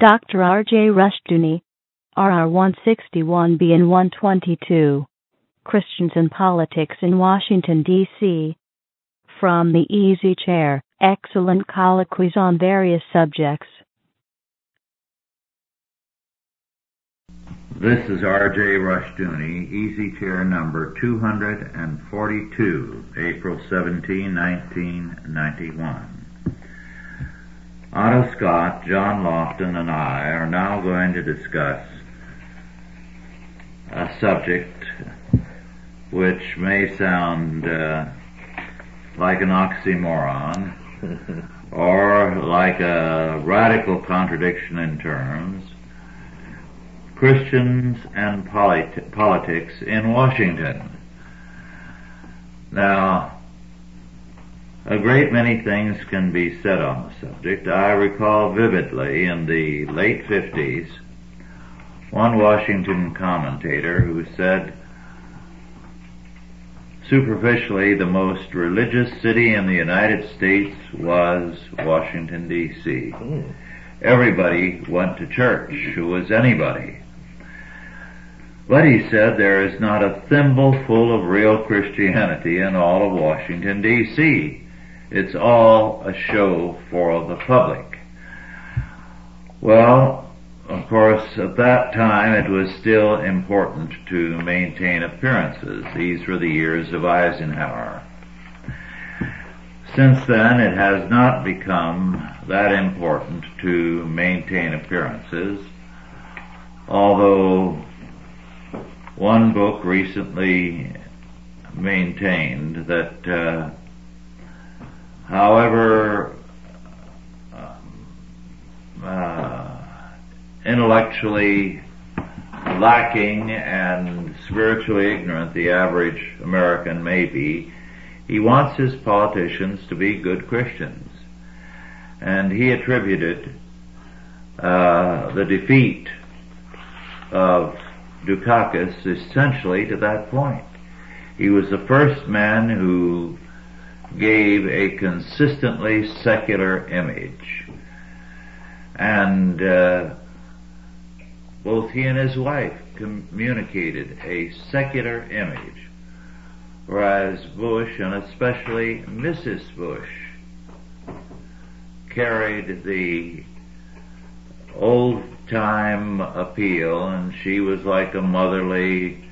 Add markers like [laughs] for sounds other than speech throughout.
Dr. R.J. Rushdoony, RR 161B and 122. Christians and Politics in Washington, D.C. From the Easy Chair, excellent colloquies on various subjects. This is R.J. Rushdoony, Easy Chair number 242, April 17, 1991. Otto Scott, John Lofton, and I are now going to discuss a subject which may sound uh, like an oxymoron [laughs] or like a radical contradiction in terms. Christians and polit- politics in Washington. Now, a great many things can be said on the subject. I recall vividly in the late 50s one Washington commentator who said, superficially the most religious city in the United States was Washington DC. Mm. Everybody went to church who was anybody. But he said there is not a thimble full of real Christianity in all of Washington DC. It's all a show for the public. Well, of course, at that time it was still important to maintain appearances. These were the years of Eisenhower. Since then, it has not become that important to maintain appearances, although one book recently maintained that uh, however um, uh, intellectually lacking and spiritually ignorant the average American may be, he wants his politicians to be good Christians. And he attributed uh, the defeat of Dukakis essentially to that point. He was the first man who gave a consistently secular image. And uh, both he and his wife communicated a secular image, whereas Bush, and especially Mrs. Bush, carried the old time appeal, and she was like a motherly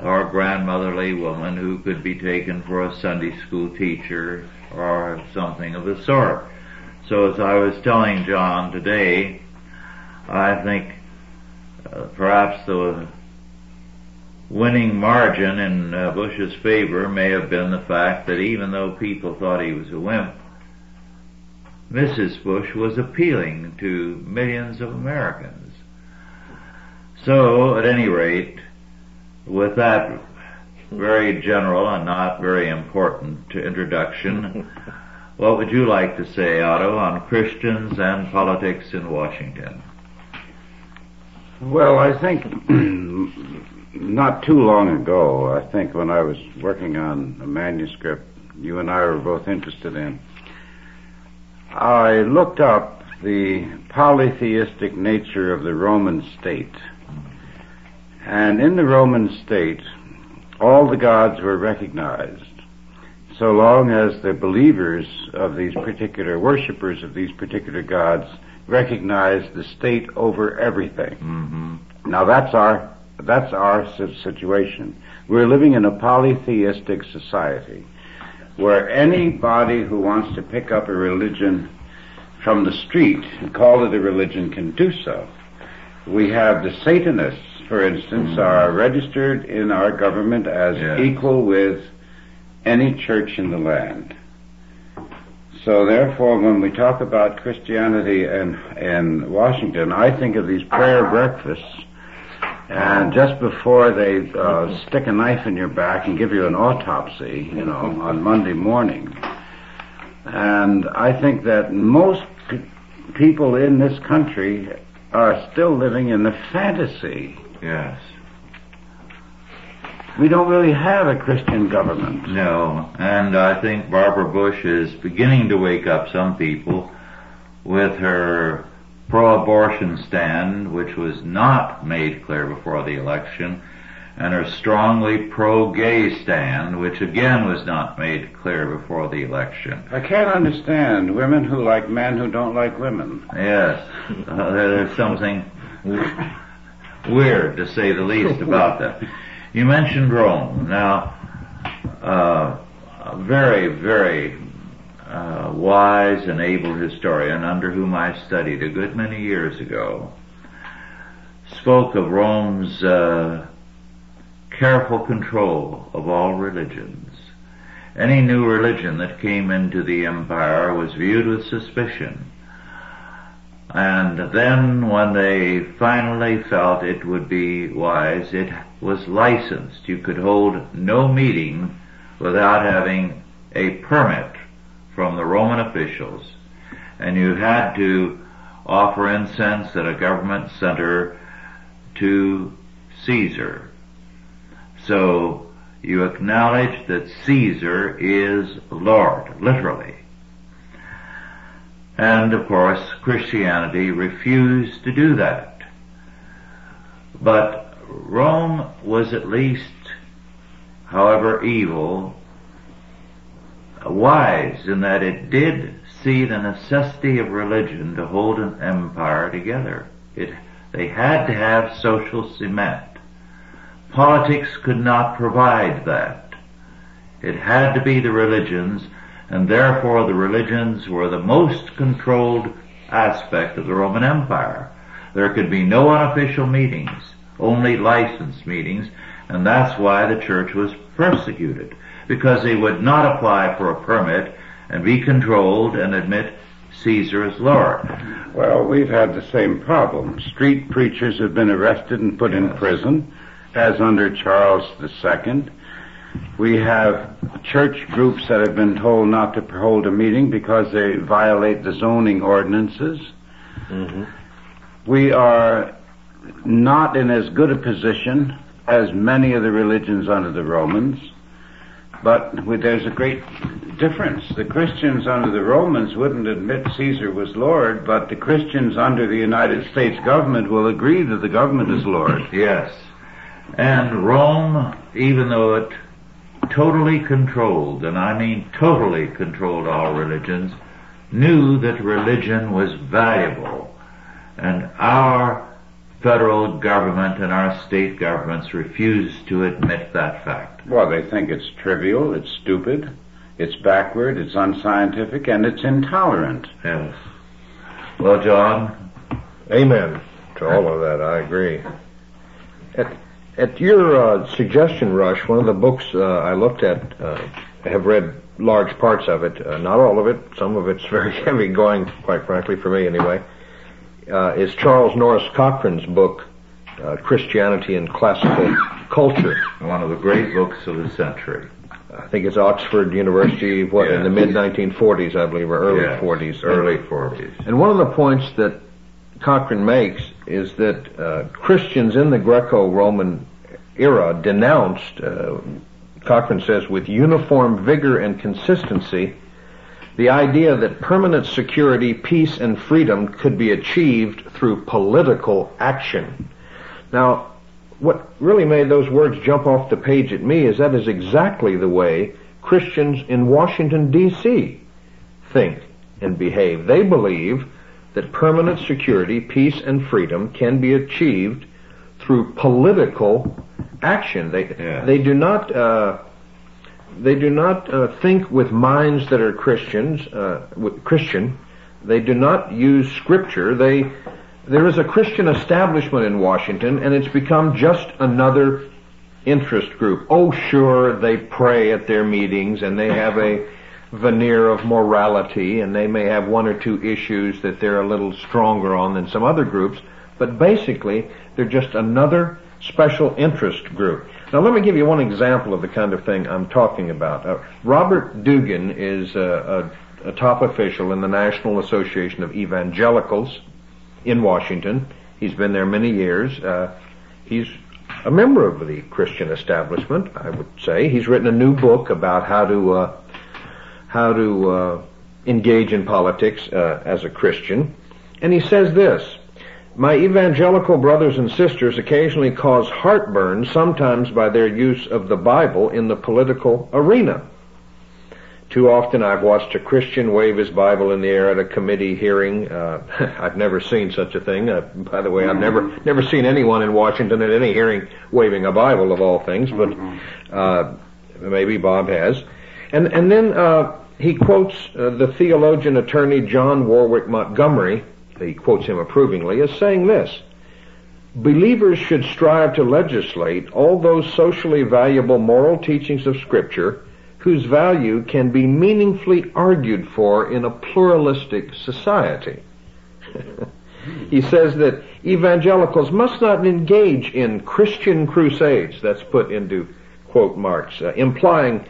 or grandmotherly woman who could be taken for a Sunday school teacher or something of the sort. So as I was telling John today, I think uh, perhaps the winning margin in uh, Bush's favor may have been the fact that even though people thought he was a wimp, Mrs. Bush was appealing to millions of Americans. So, at any rate, with that very general and not very important introduction, [laughs] what would you like to say, Otto, on Christians and politics in Washington? Well, I think [clears throat] not too long ago, I think when I was working on a manuscript you and I were both interested in, I looked up the polytheistic nature of the Roman state. And in the Roman state, all the gods were recognized so long as the believers of these particular worshippers of these particular gods recognized the state over everything. Mm-hmm. Now that's our that's our situation. We're living in a polytheistic society where anybody who wants to pick up a religion from the street and call it a religion can do so. We have the Satanists, for instance, mm-hmm. are registered in our government as equal with any church in the land. So therefore, when we talk about Christianity in, in Washington, I think of these prayer breakfasts and just before they uh, stick a knife in your back and give you an autopsy, you know, on Monday morning. And I think that most people in this country are still living in the fantasy. Yes. We don't really have a Christian government. No, and I think Barbara Bush is beginning to wake up some people with her pro-abortion stand, which was not made clear before the election, and her strongly pro-gay stand, which again was not made clear before the election. I can't understand women who like men who don't like women. Yes, uh, there's something weird, to say the least, about that. You mentioned Rome. Now, uh, a very, very uh, wise and able historian under whom I studied a good many years ago spoke of Rome's uh, careful control of all religions. Any new religion that came into the empire was viewed with suspicion. And then when they finally felt it would be wise, it was licensed. You could hold no meeting without having a permit from the Roman officials. And you had to offer incense at a government center to Caesar. So you acknowledge that Caesar is Lord, literally. And of course, Christianity refused to do that. But Rome was at least, however evil, wise in that it did see the necessity of religion to hold an empire together. It, they had to have social cement. Politics could not provide that. It had to be the religions, and therefore the religions were the most controlled aspect of the Roman Empire. There could be no unofficial meetings, only licensed meetings, and that's why the church was persecuted, because they would not apply for a permit and be controlled and admit Caesar as Lord. Well, we've had the same problem. Street preachers have been arrested and put in prison as under Charles II. We have church groups that have been told not to hold a meeting because they violate the zoning ordinances. Mm-hmm. We are not in as good a position as many of the religions under the Romans, but there's a great difference. The Christians under the Romans wouldn't admit Caesar was Lord, but the Christians under the United States government will agree that the government is Lord. Yes. And Rome, even though it totally controlled, and I mean totally controlled all religions, knew that religion was valuable. And our federal government and our state governments refuse to admit that fact. Well, they think it's trivial, it's stupid, it's backward, it's unscientific, and it's intolerant. Yes. Well, John? Amen to all of that. I agree. At, at your uh, suggestion, Rush, one of the books uh, I looked at, uh, I have read large parts of it, uh, not all of it. Some of it's [laughs] very heavy going, quite frankly, for me anyway. Uh, is Charles Norris Cochrane's book, uh, Christianity and Classical Culture. One of the great books of the century. I think it's Oxford University, what, in the mid 1940s, I believe, or early yes, 40s. Early 40s. And one of the points that Cochrane makes is that uh, Christians in the Greco-Roman era denounced, uh, Cochrane says, with uniform vigor and consistency, the idea that permanent security, peace, and freedom could be achieved through political action. Now, what really made those words jump off the page at me is that is exactly the way Christians in Washington, D.C. think and behave. They believe that permanent security, peace, and freedom can be achieved through political action. They yeah. they do not uh, they do not uh, think with minds that are Christians uh, Christian. They do not use scripture. They there is a Christian establishment in Washington, and it's become just another interest group. Oh, sure, they pray at their meetings, and they have a veneer of morality, and they may have one or two issues that they're a little stronger on than some other groups, but basically, they're just another special interest group. Now, let me give you one example of the kind of thing I'm talking about. Uh, Robert Dugan is a, a, a top official in the National Association of Evangelicals in Washington. He's been there many years. Uh, he's a member of the Christian establishment, I would say. He's written a new book about how to uh, how to uh, engage in politics uh, as a Christian. And he says this, my evangelical brothers and sisters occasionally cause heartburn, sometimes by their use of the Bible in the political arena. Too often I've watched a Christian wave his Bible in the air at a committee hearing. Uh, [laughs] I've never seen such a thing. Uh, by the way, I've never never seen anyone in Washington at any hearing waving a Bible of all things, but uh, maybe Bob has. And and then uh, he quotes uh, the theologian attorney John Warwick Montgomery he quotes him approvingly, as saying this, Believers should strive to legislate all those socially valuable moral teachings of Scripture whose value can be meaningfully argued for in a pluralistic society. [laughs] he says that evangelicals must not engage in Christian crusades, that's put into quote marks, uh, implying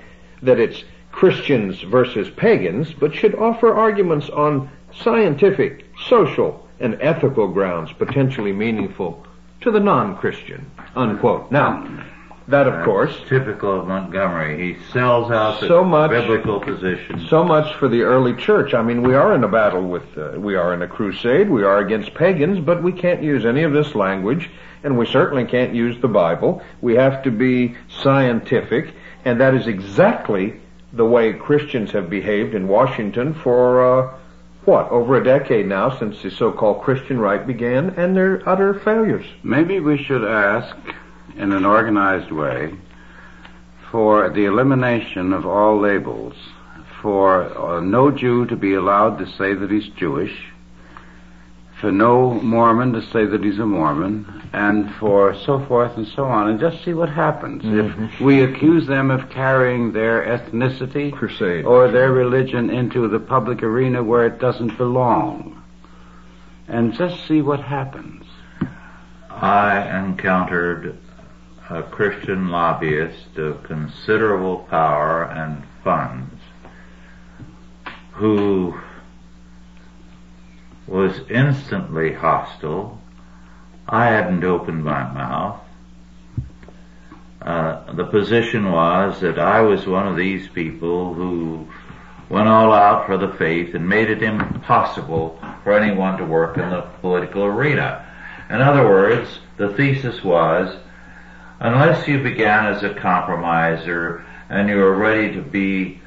that it's Christians versus pagans, but should offer arguments on scientific, social, and ethical grounds potentially meaningful to the non-Christian, unquote. Now, that of course. Typical of Montgomery. He sells out the So much- biblical position. So much for the early church. I mean, we are in a battle with, uh, we are in a crusade, we are against pagans, but we can't use any of this language, and we certainly can't use the Bible. We have to be scientific, and that is exactly the way Christians have behaved in Washington for, uh, what, over a decade now since the so-called Christian right began, and they're utter failures. Maybe we should ask in an organized way for the elimination of all labels, for uh, no Jew to be allowed to say that he's Jewish, for no Mormon to say that he's a Mormon, and for so forth and so on, and just see what happens. If mm-hmm. we accuse them of carrying their ethnicity Crusade. or their religion into the public arena where it doesn't belong, and just see what happens. I encountered a Christian lobbyist of considerable power and funds who was instantly hostile. I hadn't opened my mouth. Uh, the position was that I was one of these people who went all out for the faith and made it impossible for anyone to work in the political arena. In other words, the thesis was, unless you began as a compromiser and you were ready to be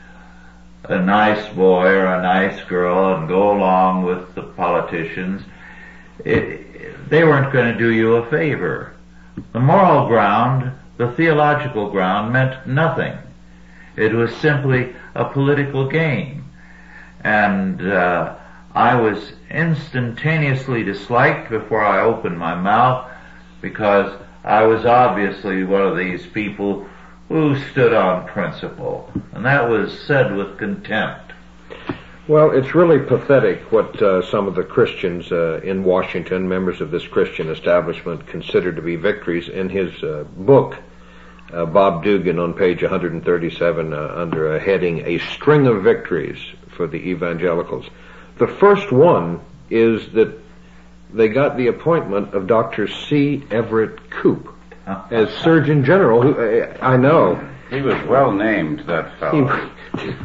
a nice boy or a nice girl and go along with the politicians, it, they weren't going to do you a favor. The moral ground, the theological ground meant nothing. It was simply a political game. And uh, I was instantaneously disliked before I opened my mouth because I was obviously one of these people who stood on principle. And that was said with contempt. Well, it's really pathetic what uh, some of the Christians uh, in Washington, members of this Christian establishment, consider to be victories. In his uh, book, uh, Bob Dugan, on page 137, uh, under a heading "A String of Victories for the Evangelicals," the first one is that they got the appointment of Dr. C. Everett Koop as Surgeon General. Who uh, I know He was well named, that fellow.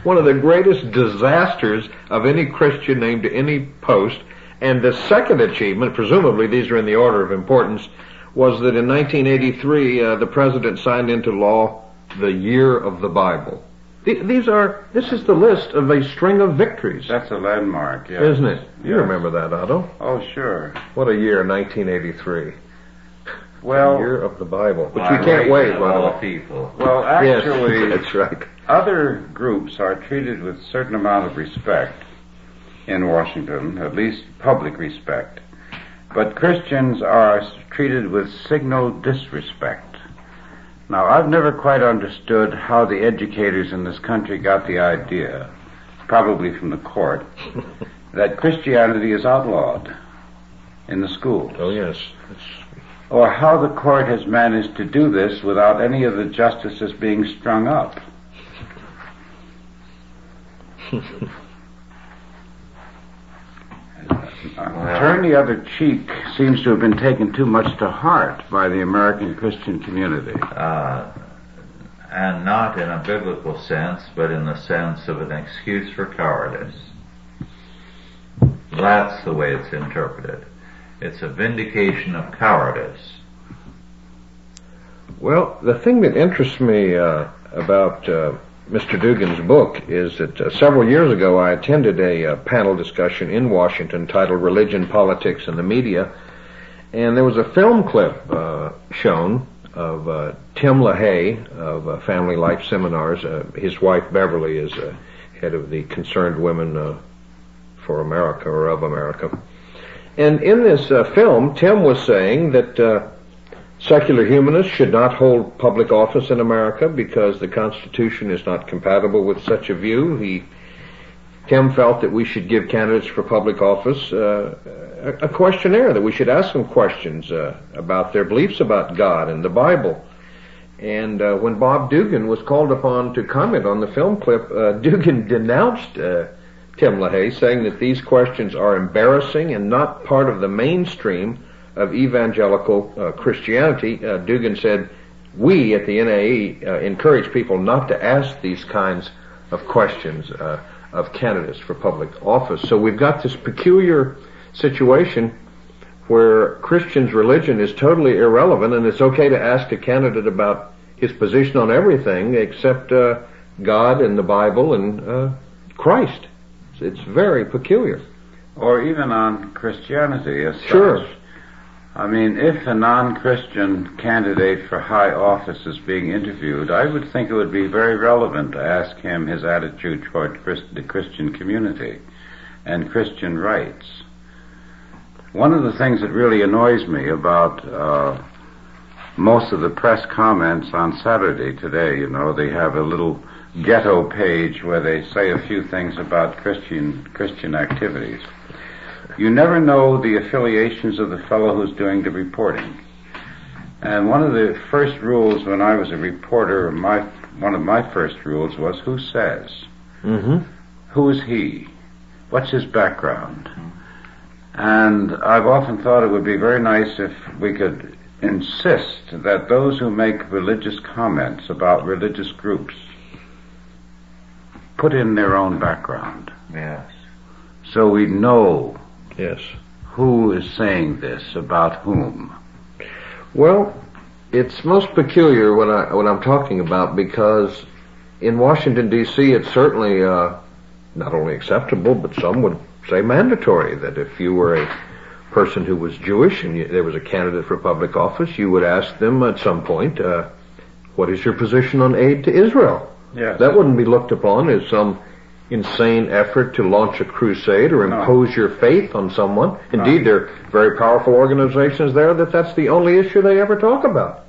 one of the greatest disasters of any Christian named to any post. And the second achievement, presumably these are in the order of importance, was that in 1983 uh, the president signed into law the Year of the Bible. Th- These are, this is the list of a string of victories, That's a landmark, yes. isn't it? You Yes. remember that, Otto? Oh, sure. What a year, 1983. Well, Year of the Bible, which we can't wait, by the all people. well, Yes, [laughs] actually, that's right. other groups are treated with a certain amount of respect in Washington, at least public respect. But Christians are treated with signal disrespect. Now, I've never quite understood how the educators in this country got the idea, probably from the court, [laughs] that Christianity is outlawed in the schools. Oh yes, or how the court has managed to do this without any of the justices being strung up. [laughs] Turn the other cheek seems to have been taken too much to heart by the American Christian community. Uh, and not in a biblical sense, but in the sense of an excuse for cowardice. That's the way it's interpreted. It's a vindication of cowardice. Well, the thing that interests me uh, about uh, Mr. Dugan's book is that uh, several years ago I attended a uh, panel discussion in Washington titled Religion, Politics, and the Media, and there was a film clip uh, shown of uh, Tim LaHaye of Family Life Seminars. his wife Beverly is head of the Concerned Women for America or of America. And in this film, Tim was saying that Secular humanists should not hold public office in America because the Constitution is not compatible with such a view. He, Tim felt that we should give candidates for public office uh, a, a, questionnaire, that we should ask them questions uh, about their beliefs about God and the Bible. And uh, when Bob Dugan was called upon to comment on the film clip, uh, [laughs] Dugan denounced uh, Tim LaHaye, saying that these questions are embarrassing and not part of the mainstream of evangelical uh, Christianity, uh, Dugan said, we at the NAE uh, encourage people not to ask these kinds of questions uh, of candidates for public office. So we've got this peculiar situation where Christian's religion is totally irrelevant and it's okay to ask a candidate about his position on everything except uh, God and the Bible and uh, Christ. It's very peculiar. Or even on Christianity as sure. such. I mean, if a non-Christian candidate for high office is being interviewed, I would think it would be very relevant to ask him his attitude toward the Christian community and Christian rights. One of the things that really annoys me about uh, most of the press comments on Saturday today, you know, they have a little ghetto page where they say a few things about Christian Christian activities. You never know the affiliations of the fellow who's doing the reporting. And one of the first rules when I was a reporter, my one of my first rules was who says. Mm-hmm. Who is he? What's his background? And I've often thought it would be very nice if we could insist that those who make religious comments about religious groups put in their own background. Yes. So we know Yes. Who is saying this about whom? Well, it's most peculiar when I when I'm talking about because in Washington D.C. it's certainly uh, not only acceptable but some would say mandatory that if you were a person who was Jewish and you, there was a candidate for public office, you would ask them at some point, uh, "What is your position on aid to Israel?" Yes. That wouldn't be looked upon as some insane effort to launch a crusade or impose no. your faith on someone. Indeed, no. there are very powerful organizations there that that's the only issue they ever talk about.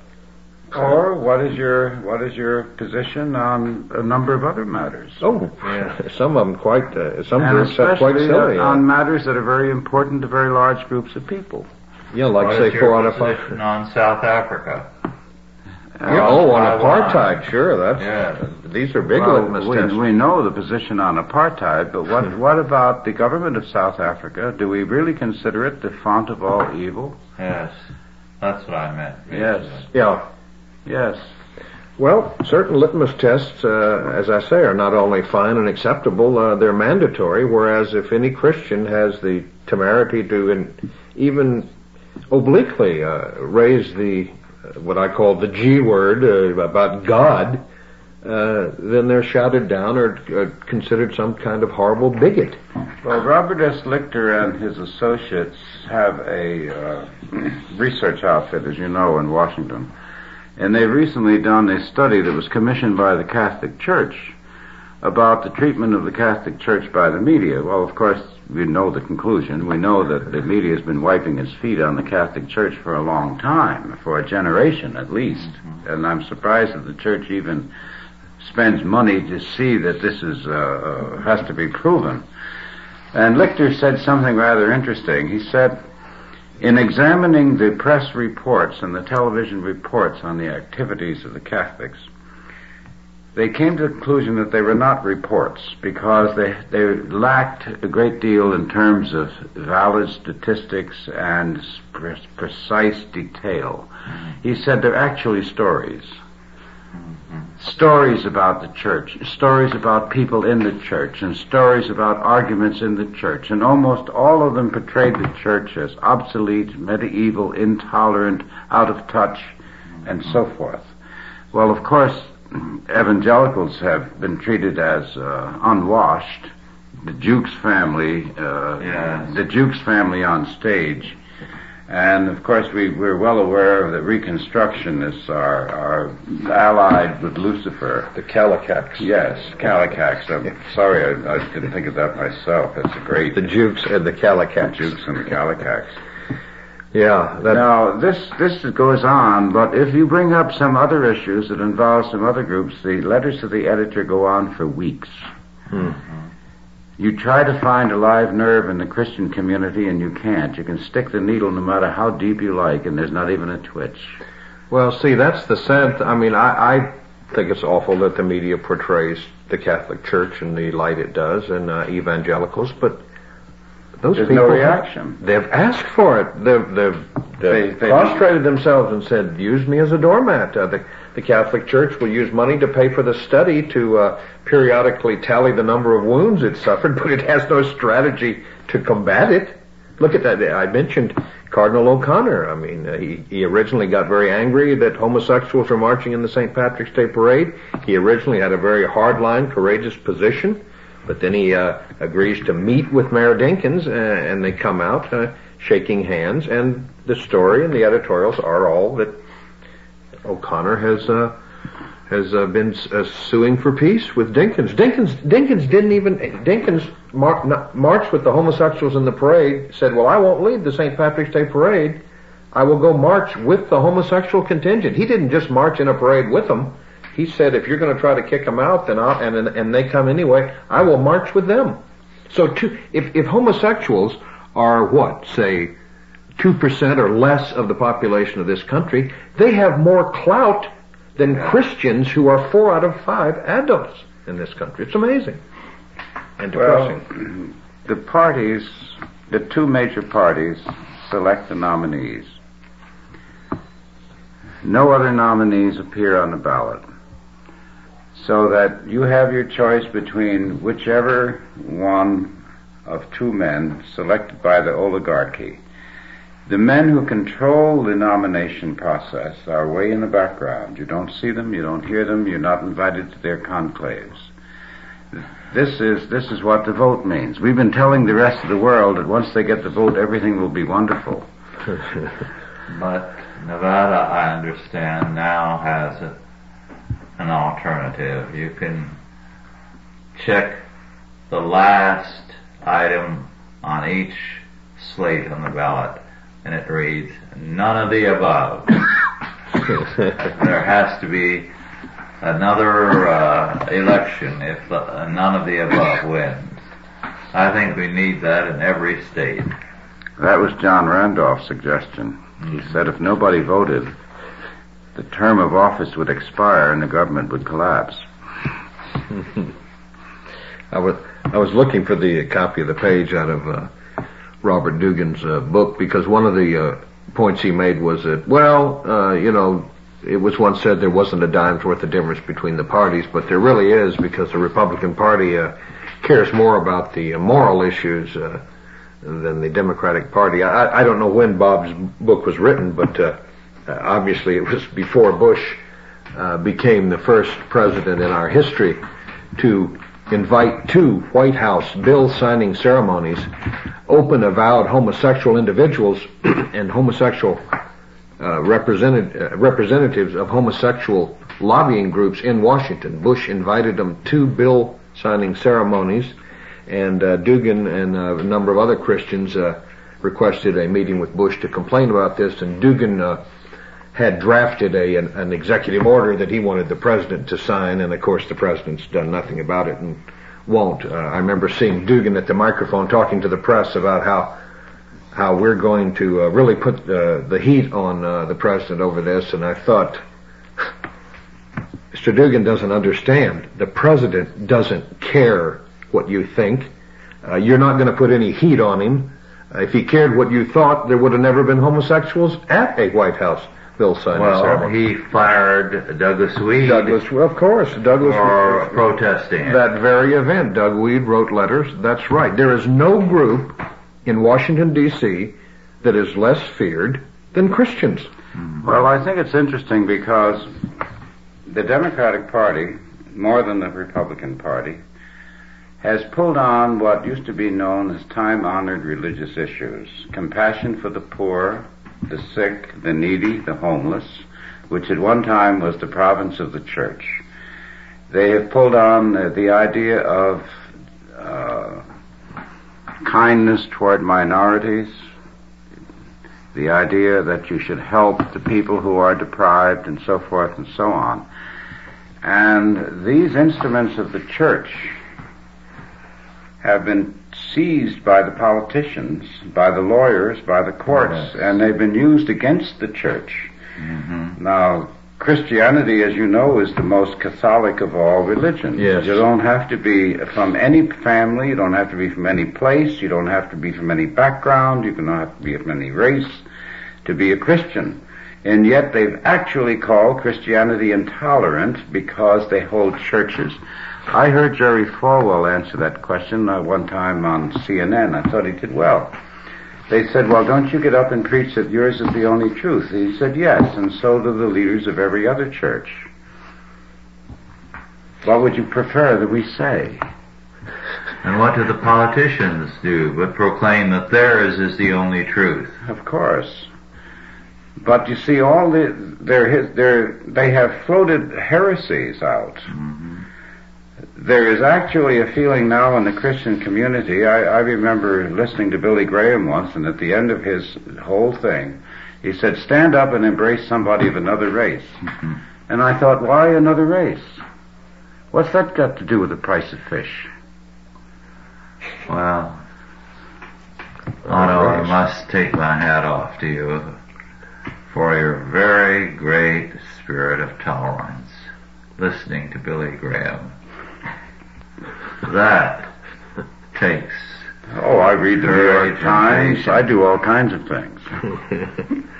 Or what is your what is your position on a number of other matters? Oh, yeah. [laughs] some of them quite uh, some and groups are quite silly. on matters that are very important to very large groups of people. Yeah, like what say four on a on South Africa. Yeah, oh, on apartheid, sure. That's yeah. these are big well, litmus we, tests. We know the position on apartheid, but what [laughs] what about the government of South Africa? Do we really consider it the font of all evil? Yes, that's what I meant. Yes. Yeah. Yes. Well, certain litmus tests, uh, as I say, are not only fine and acceptable, uh, they're mandatory. Whereas if any Christian has the temerity to in, even obliquely uh, raise the what I call the G word uh, about God, uh, then they're shouted down or uh, considered some kind of horrible bigot. Well, Robert S. Lichter and his associates have a uh, [clears throat] research outfit, as you know, in Washington. And they've recently done a study that was commissioned by the Catholic Church about the treatment of the Catholic Church by the media. Well, of course, we know the conclusion. We know that the media has been wiping its feet on the Catholic Church for a long time, for a generation at least. Mm-hmm. And I'm surprised that the Church even spends money to see that this is uh, uh, has to be proven. And Lichter said something rather interesting. He said, in examining the press reports and the television reports on the activities of the Catholics, they came to the conclusion that they were not reports because they, they lacked a great deal in terms of valid statistics and precise detail. He said they're actually stories. Stories about the church, stories about people in the church, and stories about arguments in the church, and almost all of them portrayed the church as obsolete, medieval, intolerant, out of touch, and so forth. Well, of course, evangelicals have been treated as uh, unwashed. The Jukes family, uh, Yes. the Jukes family on stage, and of course we, we're well aware that Reconstructionists are, are allied with Lucifer. The Kallikaks. Yes, Kallikaks. I'm sorry, I, I didn't think of that myself. That's a great The Jukes and the Kallikaks. Jukes and the Kallikaks. Yeah, that, Now, this this goes on, but if you bring up some other issues that involve some other groups, the letters to the editor go on for weeks. Hmm. You try to find a live nerve in the Christian community, and you can't. You can stick the needle no matter how deep you like, and there's not even a twitch. Well, see, that's the sad. I mean, I, I think it's awful that the media portrays the Catholic Church in the light it does, and uh, evangelicals. But those There's people, no reaction. they've asked for it. They've they've, They- they've they- prostrated themselves and said, "Use me as a doormat." Uh, the the Catholic Church will use money to pay for the study to uh, periodically tally the number of wounds it suffered, [laughs] but it has no strategy to combat it. Look at that. I mentioned Cardinal O'Connor. I mean, uh, he, he originally got very angry that homosexuals were marching in the St. Patrick's Day parade. He originally had a very hardline, courageous position, but then he uh, agrees to meet with Mayor Dinkins, uh, and they come out uh, shaking hands. And the story and the editorials are all that O'Connor has uh, has uh, been uh, suing for peace with Dinkins. Dinkins Dinkins didn't even Dinkins mar- not- marched with the homosexuals in the parade. Said, "Well, I won't lead the St. Patrick's Day parade. I will go march with the homosexual contingent." He didn't just march in a parade with them. He said, "If you're going to try to kick them out, then I'll, and and they come anyway, I will march with them." So, to, if if homosexuals are what say 2% or less of the population of this country, they have more clout than Christians who are four out of five adults in this country. It's amazing. And depressing. Well, the parties, the two major parties, select the nominees. No other nominees appear on the ballot. So that you have your choice between whichever one of two men selected by the oligarchy. The men who control the nomination process are way in the background. You don't see them, you don't hear them, you're not invited to their conclaves. This is this is what the vote means. We've been telling the rest of the world that once they get the vote, everything will be wonderful. [laughs] But Nevada, I understand, now has a, an alternative. You can check the last item on each slate on the ballot, and it reads, none of the above. [coughs] there has to be another uh, election if the, none of the above wins. I think we need that in every state. That was John Randolph's suggestion. He said if nobody voted, the term of office would expire and the government would collapse. [laughs] I was I was looking for the copy of the page out of uh, Robert Dugan's uh, book because one of the uh, points he made was that well, uh, you know, it was once said there wasn't a dime's worth of difference between the parties, but there really is because the Republican Party uh, cares more about the uh, moral issues than the Democratic Party. I, I don't know when Bob's book was written, but obviously it was before Bush uh, became the first president in our history to invite two White House bill signing ceremonies, open avowed homosexual individuals [clears throat] and homosexual uh, represented, uh, representatives of homosexual lobbying groups in Washington. Bush invited them to bill signing ceremonies, and uh, Dugan and uh, a number of other Christians uh, requested a meeting with Bush to complain about this, and Dugan uh, had drafted a an, an executive order that he wanted the president to sign, and of course the president's done nothing about it and won't. Uh, I remember seeing Dugan at the microphone talking to the press about how how we're going to uh, really put uh, the heat on uh, the president over this, and I thought, Mr. Dugan doesn't understand. The president doesn't care what you think. Uh, you're not going to put any heat on him. If he cared what you thought, there would have never been homosexuals at a White House Bill signed Well, several. he fired Douglas Wead Douglas, well, of course, Douglas for protesting. that very event. Doug Wead wrote letters. That's right. There is no group in Washington D.C. that is less feared than Christians. Well, I think it's interesting because the Democratic Party, more than the Republican Party, has pulled on what used to be known as time-honored religious issues. Compassion for the poor, the sick, the needy, the homeless, which at one time was the province of the church. They have pulled on uh, the idea of uh, kindness toward minorities, the idea that you should help the people who are deprived and so forth and so on. And these instruments of the church have been seized by the politicians, by the lawyers, by the courts, Yes. and they've been used against the church. Mhm. Now, Christianity, as you know, is the most Catholic of all religions. Yes. You don't have to be from any family, you don't have to be from any place, you don't have to be from any background, you don't have to be from any race to be a Christian. And yet they've actually called Christianity intolerant because they hold churches. I heard Jerry Falwell answer that question uh, one time on CNN. I thought he did well. They said, well, don't you get up and preach that yours is the only truth? He said, yes, and so do the leaders of every other church. What would you prefer that we say? And what do the politicians do but proclaim that theirs is the only truth? Of course. But you see, all the, they're, they're, they have floated heresies out. There is actually a feeling now in the Christian community. I, I remember listening to Billy Graham once, and at the end of his whole thing, he said, stand up and embrace somebody of another race. Mm-hmm. And I thought, why another race? What's that got to do with the price of fish? Well, Otto, I must take my hat off to you for your very great spirit of tolerance, listening to Billy Graham. That [laughs] takes Oh, I read the New York Times. I do all kinds of things. [laughs]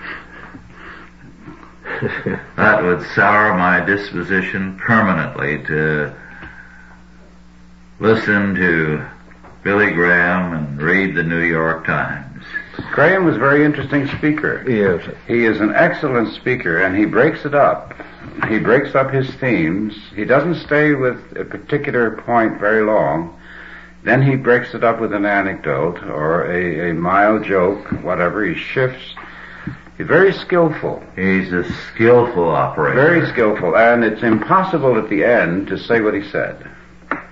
That would sour my disposition permanently to listen to Billy Graham and read the New York Times. Graham was a very interesting speaker. Yes. He is an excellent speaker and he breaks it up. He breaks up his themes. He doesn't stay with a particular point very long. Then he breaks it up with an anecdote or a, a mild joke, whatever. He shifts. He's very skillful. He's a skillful operator. Very skillful. And it's impossible at the end to say what he said.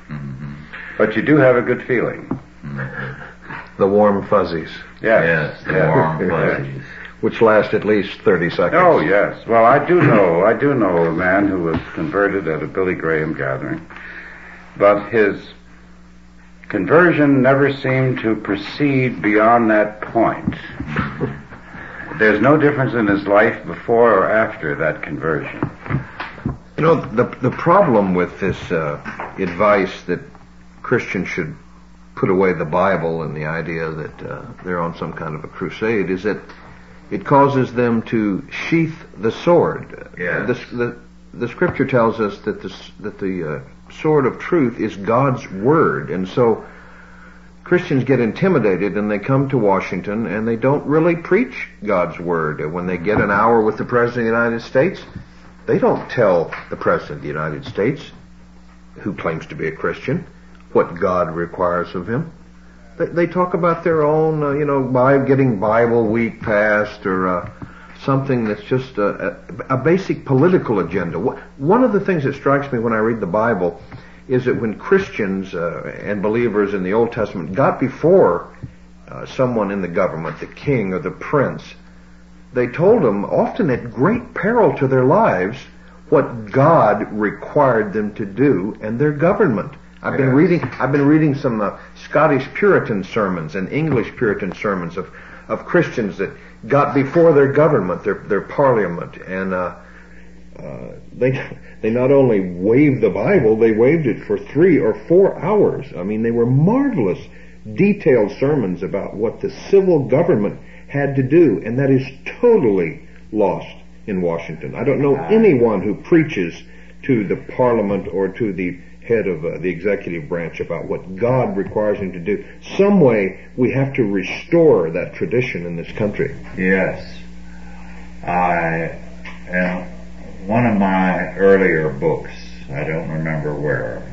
Mm-hmm. But you do have a good feeling. The warm fuzzies, Yes. Yes, the yes, warm yes. [laughs] fuzzies. which last at least 30 seconds. Oh yes. Well, I do know. I do know a man who was converted at a Billy Graham gathering, but his conversion never seemed to proceed beyond that point. [laughs] There's no difference in his life before or after that conversion. You know, the, the problem with this uh, advice that Christians should put away the Bible and the idea that uh, they're on some kind of a crusade is that it causes them to sheath the sword. Yes. The, the, the scripture tells us that the, that the uh, sword of truth is God's word. And so Christians get intimidated and they come to Washington and they don't really preach God's word. When they get an hour with the President of the United States, they don't tell the President of the United States, who claims to be a Christian, what God requires of him. They, they talk about their own, uh, you know, by getting Bible week passed or uh, something that's just a, a, a basic political agenda. One of the things that strikes me when I read the Bible is that when Christians uh, and believers in the Old Testament got before uh, someone in the government, the king or the prince, they told them, often at great peril to their lives, what God required them to do and their government. I've been reading. I've been reading some uh, Scottish Puritan sermons and English Puritan sermons of of Christians that got before their government, their their parliament, and uh, uh, they they not only waved the Bible, they waved it for three or four hours. I mean, they were marvelous, detailed sermons about what the civil government had to do, and that is totally lost in Washington. I don't know anyone who preaches to the parliament or to the head of uh, the executive branch about what God requires him to do. Some way we have to restore that tradition in this country. Yes. I, in one of my earlier books, I don't remember where,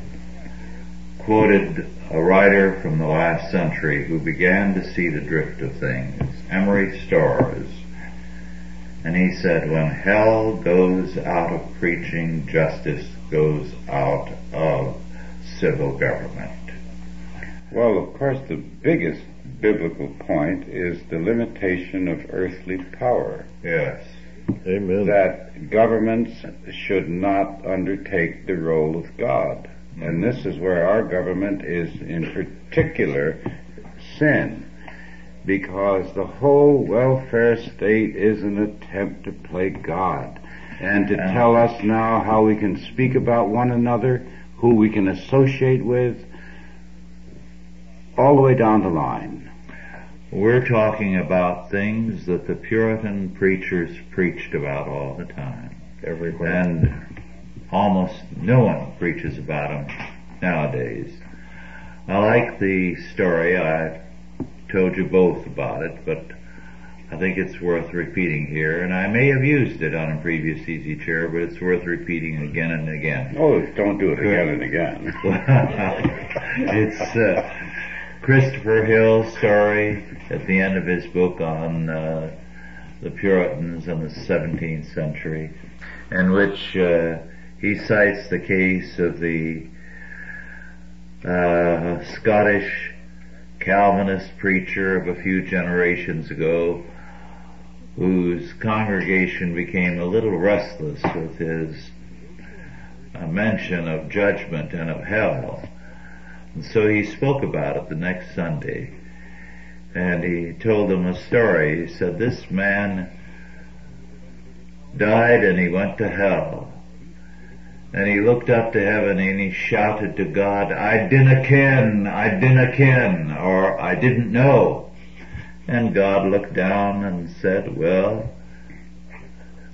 quoted a writer from the last century who began to see the drift of things, Emery Storrs, and he said, when hell goes out of preaching, justice goes out of civil government. Well, of course, the biggest biblical point is the limitation of earthly power. Yes. Amen. That governments should not undertake the role of God. And this is where our government is in particular sin. Because the whole welfare state is an attempt to play God. And to tell us now how we can speak about one another, who we can associate with, all the way down the line. We're talking about things that the Puritan preachers preached about all the time. Everywhere. And almost no one preaches about them nowadays. I like the story. I told you both about it, but I think it's worth repeating here. And I may have used it on a previous Easy Chair, but it's worth repeating again and again. Oh, don't do it again and again. [laughs] it's uh, Christopher Hill's story at the end of his book on uh, the Puritans in the 17th century, in which uh, he cites the case of the uh, Scottish Calvinist preacher of a few generations ago whose congregation became a little restless with his uh, mention of judgment and of hell. And so he spoke about it the next Sunday. And he told them a story. He said, this man died and he went to hell. And he looked up to heaven and he shouted to God, I dinna ken, I dinna ken, or I didn't know. And God looked down and said, well,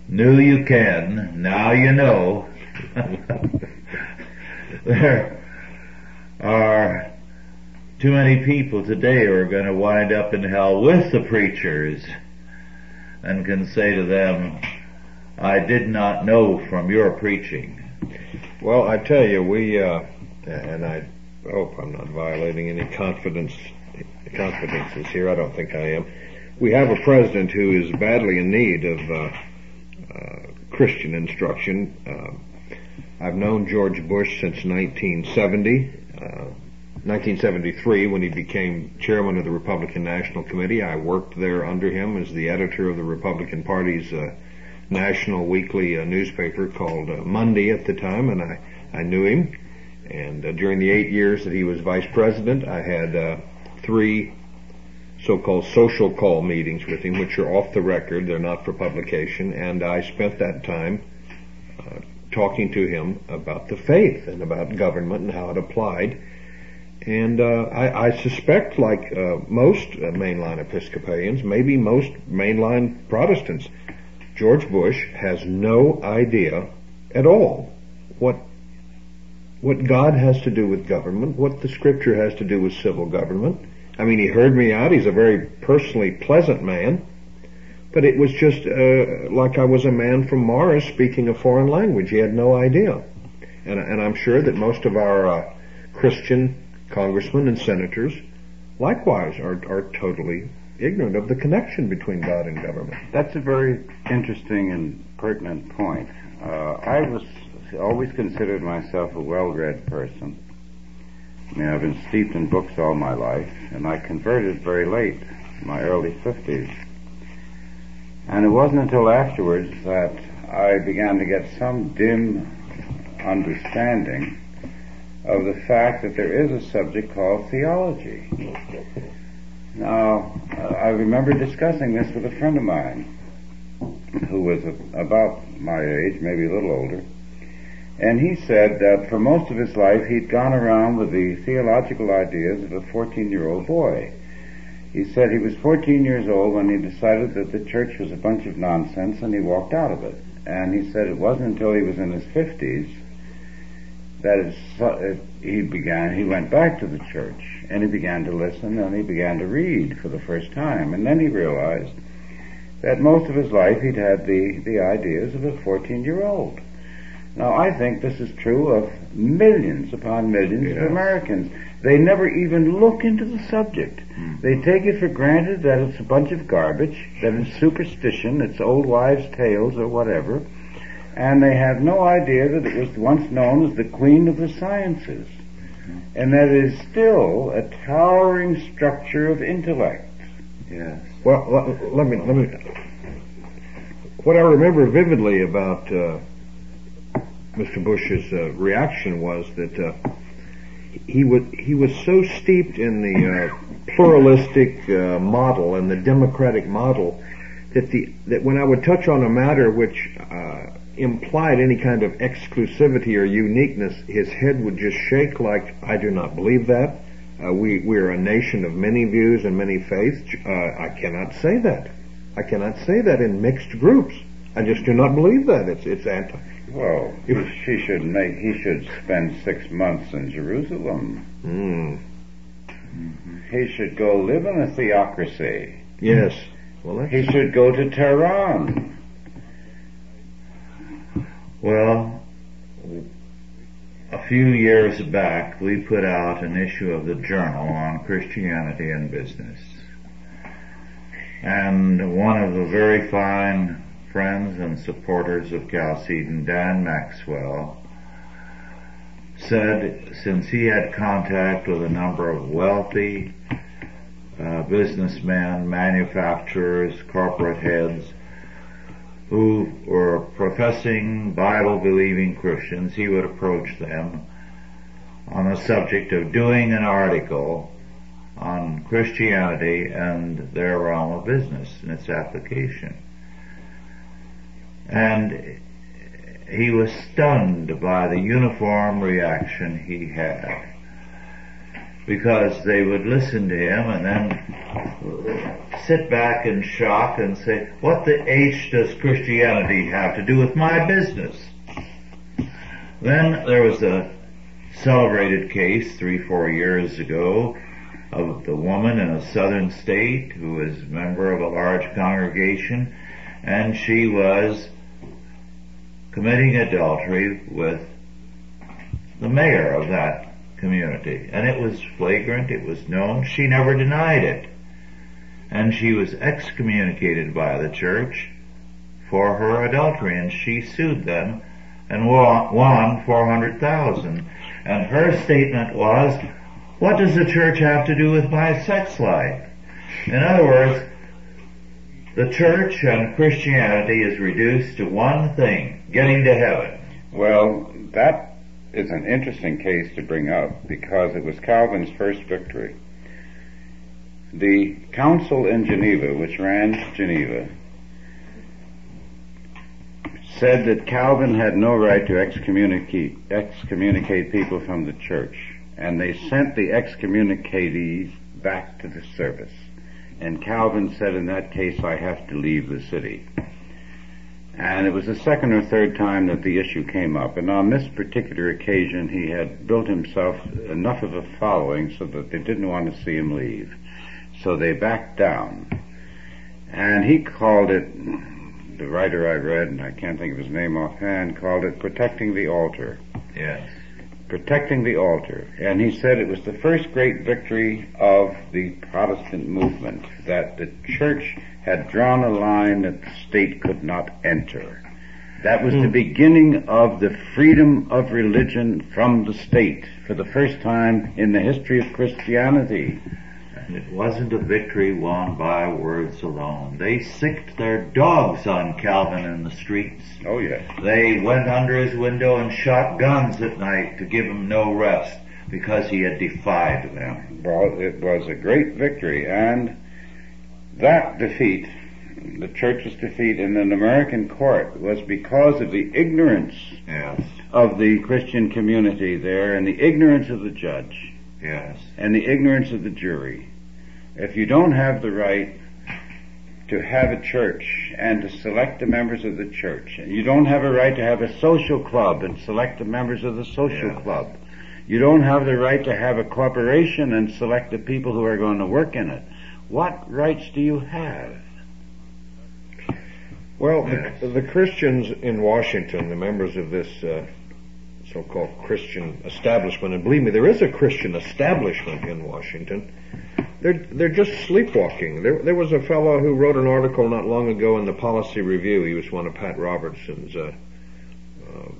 knew you can, now you know. [laughs] there are too many people today who are going to wind up in hell with the preachers and can say to them, I did not know from your preaching. Well, I tell you, we, uh, and I hope I'm not violating any confidence, confidences here. I don't think I am. We have a president who is badly in need of uh, uh, Christian instruction. Uh, I've known George Bush since 1970. 1973, uh, when he became chairman of the Republican National Committee, I worked there under him as the editor of the Republican Party's uh, national weekly uh, newspaper called uh, Monday at the time, and I, I knew him. And during the eight years that he was vice president, I had three so-called social call meetings with him, which are off the record. They're not for publication. And I spent that time uh, talking to him about the faith and about government and how it applied. And uh, I, I, suspect, like uh, most uh, mainline Episcopalians, maybe most mainline Protestants, George Bush has no idea at all what what God has to do with government, what the Scripture has to do with civil government. I mean, he heard me out. He's a very personally pleasant man, but it was just uh, like I was a man from Mars speaking a foreign language. He had no idea, and, and I'm sure that most of our uh, Christian congressmen and senators likewise are are totally ignorant of the connection between God and government. That's a very interesting and pertinent point. Uh, I was always considered myself a well-read person. I mean, I've been steeped in books all my life, and I converted very late, in my early 50s. And it wasn't until afterwards that I began to get some dim understanding of the fact that there is a subject called theology. Now, I remember discussing this with a friend of mine who was about my age, maybe a little older, and he said that for most of his life he'd gone around with the theological ideas of a 14 year old boy. He said he was 14 years old when he decided that the church was a bunch of nonsense and he walked out of it. And he said it wasn't until he was in his 50s that it, it, he began, he went back to the church and he began to listen and he began to read for the first time. And then he realized that most of his life he'd had the, the ideas of a 14 year old. Now I think this is true of millions upon millions yes. of Americans. They never even look into the subject. Mm. They take it for granted that it's a bunch of garbage, that it's superstition, it's old wives' tales or whatever, and they have no idea that it was once known as the queen of the sciences, mm-hmm. and that it is still a towering structure of intellect. Yes. Well, let me let me. What I remember vividly about uh, Mr. Bush's uh, reaction was that. Uh, he was he was so steeped in the uh, pluralistic uh, model and the democratic model that the that when I would touch on a matter which uh, implied any kind of exclusivity or uniqueness, his head would just shake like I do not believe that. Uh, we we are a nation of many views and many faiths. I cannot say that. I cannot say that in mixed groups. I just do not believe that. It's it's anti well, if she should make, he should spend six months in Jerusalem. Mm. He should go live in a theocracy. Yes. Well, he should go to Tehran. Well, a few years back, we put out an issue of the journal on Christianity and business. And one of the very fine friends and supporters of Chalcedon, Dan Maxwell, said since he had contact with a number of wealthy uh, businessmen, manufacturers, corporate heads, who were professing Bible believing Christians, he would approach them on the subject of doing an article on Christianity and their realm of business and its application. And he was stunned by the uniform reaction he had. Because they would listen to him and then sit back in shock and say, what the H does Christianity have to do with my business? Then there was a celebrated case three, four years ago of the woman in a southern state who was a member of a large congregation and she was committing adultery with the mayor of that community. And it was flagrant, it was known, she never denied it. And she was excommunicated by the church for her adultery and she sued them and won 400,000. And her statement was, what does the church have to do with my sex life? In other words, the church and Christianity is reduced to one thing, getting to heaven. Well, that is an interesting case to bring up because it was Calvin's first victory. The council in Geneva, which ran Geneva, said that Calvin had no right to excommunicate, excommunicate people from the church, and they sent the excommunicatees back to the service. And Calvin said, in that case, I have to leave the city. And it was the second or third time that the issue came up. And on this particular occasion, he had built himself enough of a following so that they didn't want to see him leave. So they backed down. And he called it, the writer I read, and I can't think of his name offhand, called it Protecting the Altar. Yes protecting the altar. And he said it was the first great victory of the Protestant movement, that the church had drawn a line that the state could not enter. That was mm. the hmm. beginning of the freedom of religion from the state for the first time in the history of Christianity. And it wasn't a victory won by words alone. They sicked their dogs on Calvin in the streets. Oh yes. They went under his window and shot guns at night to give him no rest because he had defied them. Well, it was a great victory and that defeat, the church's defeat in an American court was because of the ignorance yes. of the Christian community there and the ignorance of the judge. Yes. And the ignorance of the jury. If you don't have the right to have a church and to select the members of the church, and you don't have a right to have a social club and select the members of the social Yeah. club, you don't have the right to have a corporation and select the people who are going to work in it. What rights do you have? Well, the, the Christians in Washington, the members of this uh, so-called Christian establishment, and believe me, there is a Christian establishment in Washington. They're they're just sleepwalking. There there was a fellow who wrote an article not long ago in the Policy Review. He was one of Pat Robertson's uh, uh,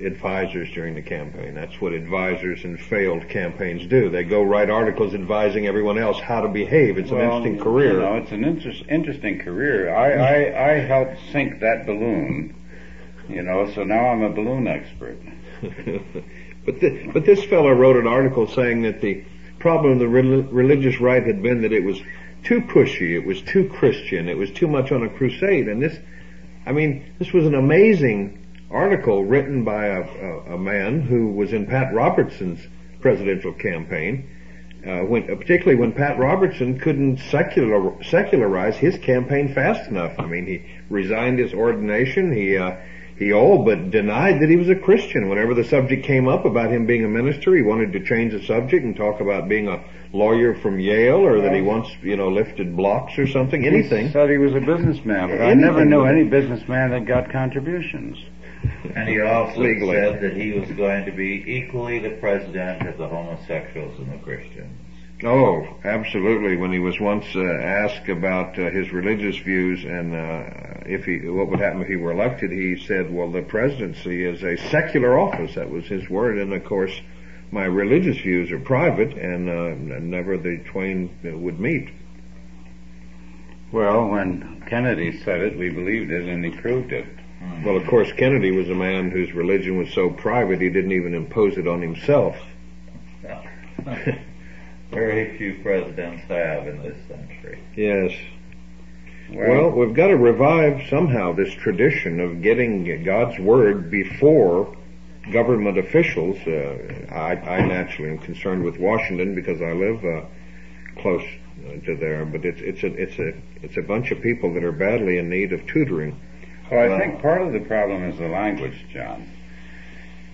advisors during the campaign. That's what advisors in failed campaigns do. They go write articles advising everyone else how to behave. It's an interesting career. You know, it's an interest, interesting career. I, I, I helped sink that balloon, you know, so now I'm a balloon expert. [laughs] but th- but this fellow wrote an article saying that the problem of the rel- religious right had been that it was too pushy, it was too Christian, it was too much on a crusade, and this, I mean, this was an amazing article written by a, a, a man who was in Pat Robertson's presidential campaign. Uh, when, particularly when Pat Robertson couldn't secular, secularize his campaign fast enough. I mean, he resigned his ordination. He uh, he all but denied that he was a Christian. Whenever the subject came up about him being a minister, he wanted to change the subject and talk about being a lawyer from Yale or that he once, you know, lifted blocks or something, anything. He anything. said he was a businessman, but I never knew any it. businessman that got contributions. And he also Legally. said that he was going to be equally the president of the homosexuals and the Christians. Oh, absolutely. When he was once uh, asked about uh, his religious views and uh, if he, what would happen if he were elected, he said, "Well, the presidency is a secular office." That was his word, and of course, my religious views are private, and uh, never the twain would meet. Well, when Kennedy said it, we believed it, and he proved it. Well, of course, Kennedy was a man whose religion was so private he didn't even impose it on himself. [laughs] Very few presidents have in this century. Yes. Well, we've got to revive somehow this tradition of getting God's word before government officials. Uh, I, I naturally am concerned with Washington because I live uh, close uh, to there, but it's it's a it's a it's a bunch of people that are badly in need of tutoring. Well, I think part of the problem is the language, John.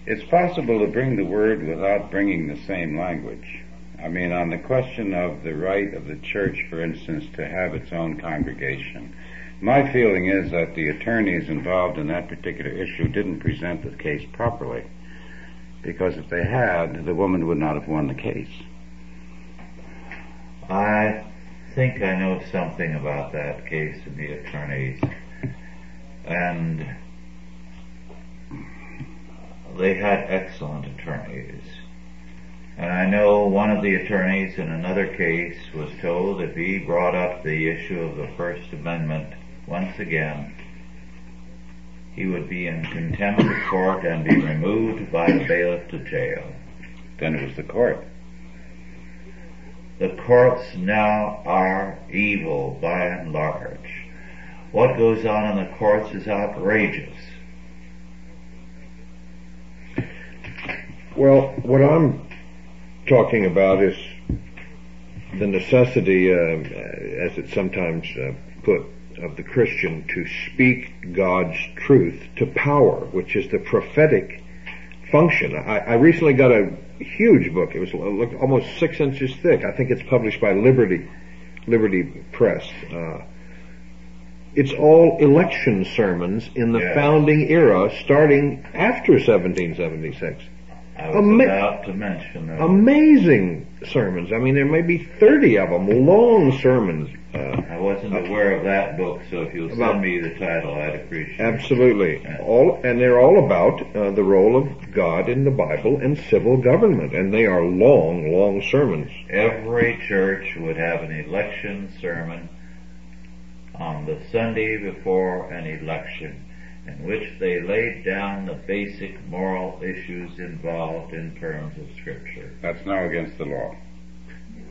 It's possible to bring the word without bringing the same language. I mean, on the question of the right of the church, for instance, to have its own congregation, my feeling is that the attorneys involved in that particular issue didn't present the case properly. Because if they had, the woman would not have won the case. I think I know something about that case and the attorneys. And they had excellent attorneys. And I know one of the attorneys in another case was told if he brought up the issue of the First Amendment once again, he would be in contempt of court and be removed by the bailiff to jail. Then it was the court. The courts now are evil by and large. What goes on in the courts is outrageous. Well, what I'm talking about is the necessity, uh, as it's sometimes uh, put, of the Christian to speak God's truth to power, which is the prophetic function. I, I recently got a huge book. It was l- almost six inches thick. I think it's published by Liberty, Liberty Press. Uh, it's all election sermons in the Yes. founding era, starting after 1776 I was Ama- about to mention those. amazing sermons. I mean, there may be 30 of them, long sermons. Uh, I wasn't aware of that book, so if you'll About- send me the title, I'd appreciate it. absolutely. All, and they're all about uh, the role of God in the Bible and civil government. And they are long, long sermons. Every church would have an election sermon on the Sunday before an election in which they laid down the basic moral issues involved in terms of Scripture. That's now against the law.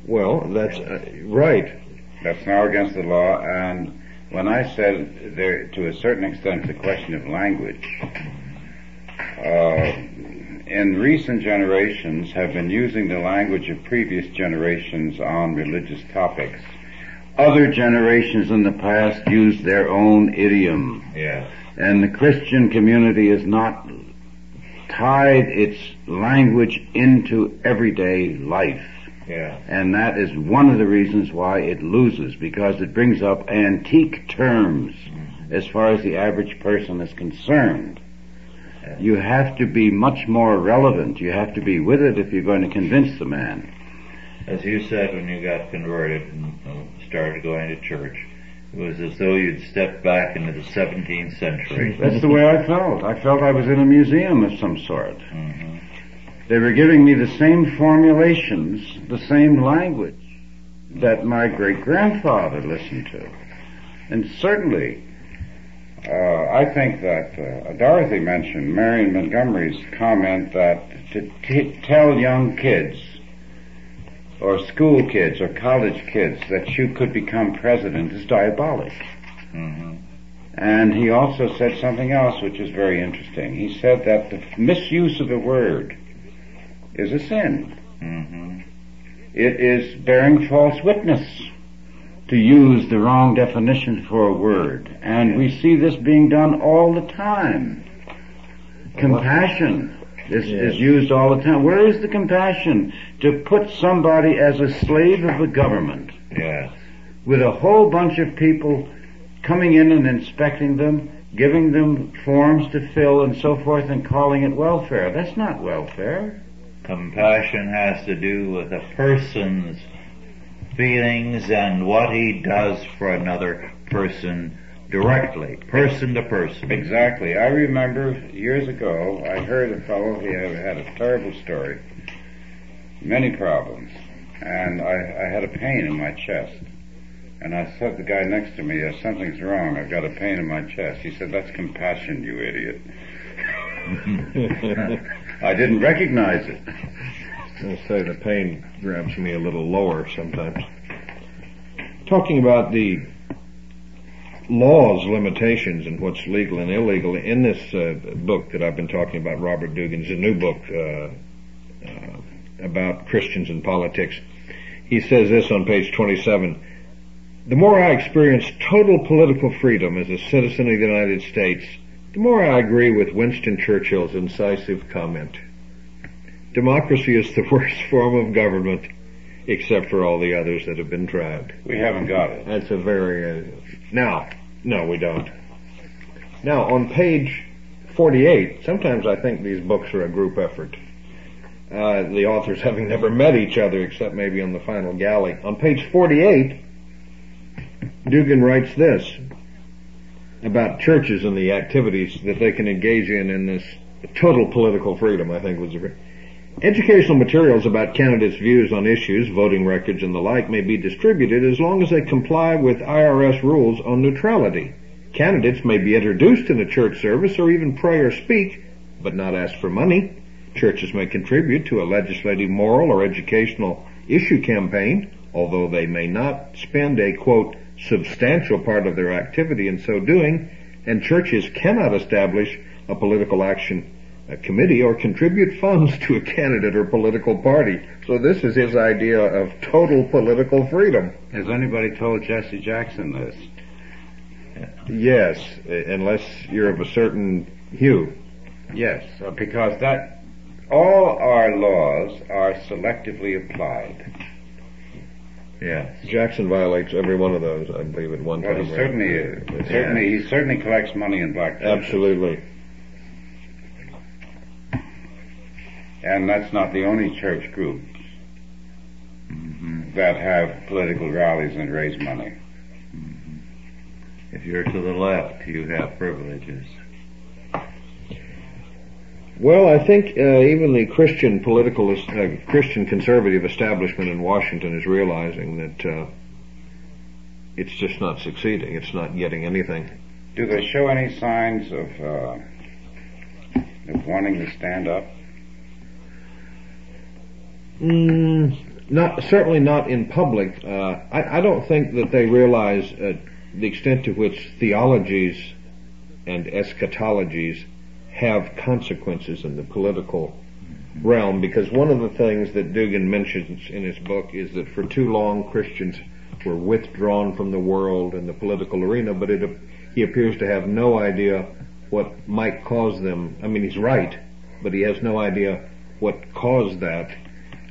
Well, that's uh, right. That's now against the law, and when I said there, to a certain extent, it's a question of language. Uh, in recent generations have been using the language of previous generations on religious topics. Other generations in the past used their own idiom. Yes. And the Christian community has not tied its language into everyday life. Yeah. And that is one of the reasons why it loses, because it brings up antique terms mm-hmm. as far as the average person is concerned. You have to be much more relevant. You have to be with it if you're going to convince the man. As you said when you got converted and started going to church, was as though you'd stepped back into the 17th century. [laughs] That's the way I felt. I felt I was in a museum of some sort. hmm They were giving me the same formulations, the same language that my great grandfather listened to. And certainly, uh, I think that uh, Dorothy mentioned Marion Montgomery's comment that to t- tell young kids or school kids or college kids that you could become president is diabolic. hmm And he also said something else which is very interesting. He said that the misuse of the word is a sin. hmm It is bearing false witness to use the wrong definition for a word. And we see this being done all the time. Compassion is, is used all the time. Where is the compassion to put somebody as a slave of the government Yes. with a whole bunch of people coming in and inspecting them, giving them forms to fill and so forth and calling it welfare? That's not welfare. Compassion has to do with a person's feelings and what he does for another person directly, person to person. Exactly. I remember years ago, I heard a fellow, he had, a terrible story, many problems, and I, I had a pain in my chest. And I said to the guy next to me, uh, something's wrong, I've got a pain in my chest. He said, that's compassion, you idiot. [laughs] I didn't recognize it. I say the pain grabs me a little lower sometimes. Talking about the laws, limitations, and what's legal and illegal, in this uh, book that I've been talking about, Robert Dugan's a new book uh, uh, about Christians and politics, he says this on page 27. The more I experience total political freedom as a citizen of the United States, the more I agree with Winston Churchill's incisive comment. Democracy is the [laughs] worst form of government, except for all the others that have been tried. We haven't got it. That's a very, uh, now, no we don't. Now, on page 48, sometimes I think these books are a group effort. Uh, the authors having never met each other except maybe on the final galley. On page 48, Dugan writes this about churches and the activities that they can engage in in this total political freedom, I think was the Educational materials about candidates' views on issues, voting records, and the like may be distributed as long as they comply with IRS rules on neutrality. Candidates may be introduced in a church service or even pray or speak, but not ask for money. Churches may contribute to a legislative, moral, or educational issue campaign, although they may not spend a quote, substantial part of their activity in so doing, and churches cannot establish a political action a committee or contribute funds to a candidate or political party. So this is his idea of total political freedom. Has anybody told Jesse Jackson this? Yes, unless you're of a certain hue. Yes, uh, because that all our laws are selectively applied. Yes. Jackson violates every one of those, I believe, at one Well, time. he certainly another. is. Yeah. Certainly, he certainly collects money in black. Absolutely. And that's not the only church groups that have political rallies and raise money. If you're to the left, you have privileges. Well, I think uh, even the Christian political, uh, Christian conservative establishment in Washington is realizing that uh, it's just not succeeding. It's not getting anything. Do they show any signs of uh, of wanting to stand up? Mm, not certainly not in public. Uh, I, I don't think that they realize uh, the extent to which theologies and eschatologies have consequences in the political realm because one of the things that Dugan mentions in his book is that for too long Christians were withdrawn from the world and the political arena, but it, he appears to have no idea what might cause them. I mean, he's right, but he has no idea what caused that.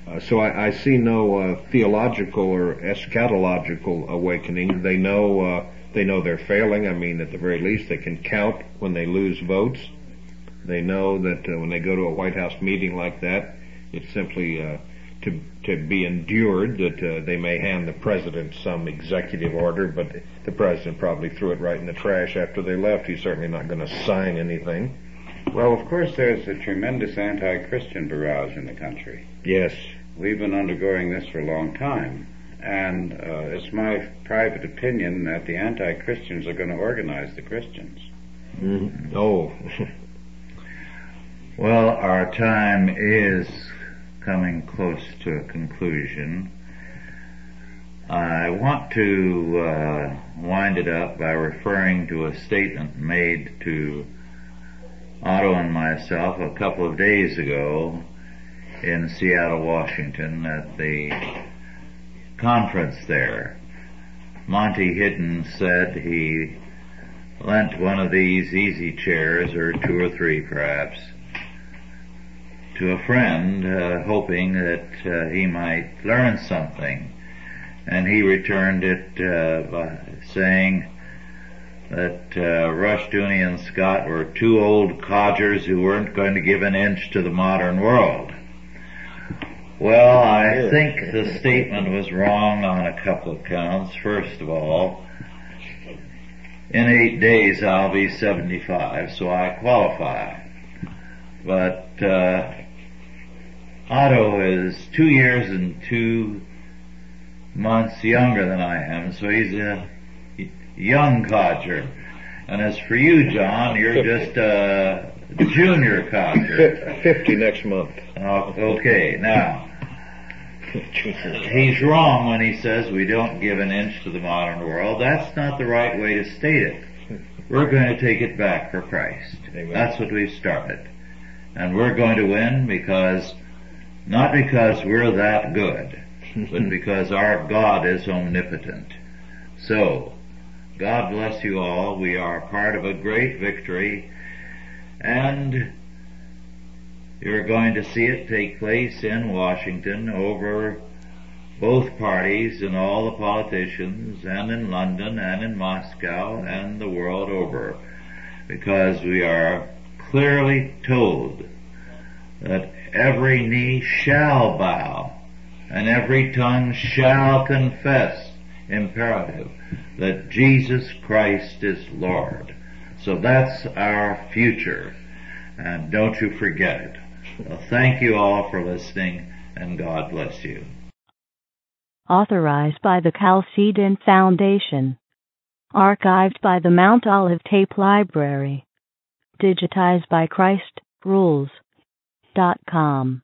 Uh, so I, I, see no uh, theological or eschatological awakening. They know uh, they know they're failing. I mean, at the very least, they can count when they lose votes. They know that uh, when they go to a White House meeting like that, it's simply uh, to to be endured that they may hand the president some executive order, but the president probably threw it right in the trash after they left. He's certainly not going to sign anything. Well, of course, there's a tremendous anti-Christian barrage in the country. Yes. We've been undergoing this for a long time. And uh, it's my private opinion that the anti-Christians are going to organize the Christians. Mm-hmm. Oh. [laughs] well, our time is coming close to a conclusion. I want to uh, wind it up by referring to a statement made to Otto and myself a couple of days ago in Seattle, Washington at the conference there. Monty Hidden said he lent one of these easy chairs, or two or three perhaps, to a friend, uh, hoping that uh, he might learn something. And he returned it uh, by saying, that uh, Rushdoony and Scott were two old codgers who weren't going to give an inch to the modern world. Well, I think the statement was wrong on a couple of counts. First of all, in eight days I'll be 75, so I qualify. But uh, Otto is two years and two months younger than I am, so he's a young codger. And as for you, John, you're just a junior codger. Fifty next month. Oh, okay, now. [laughs] He's wrong when he says we don't give an inch to the modern world. That's not the right way to state it. We're going to take it back for Christ. Amen. That's what we've started. And we're going to win because, not because we're that good, but [laughs] because our God is omnipotent. So, God bless you all. We are part of a great victory and you're going to see it take place in Washington over both parties and all the politicians and in London and in Moscow and the world over because we are clearly told that every knee shall bow and every tongue shall confess imperative that Jesus Christ is Lord. So that's our future. And don't you forget it. Thank you all for listening and God bless you. Authorized by the Chalcedon Foundation. Archived by the Mount Olive Tape Library. Digitized by Christ Rules. Dot com.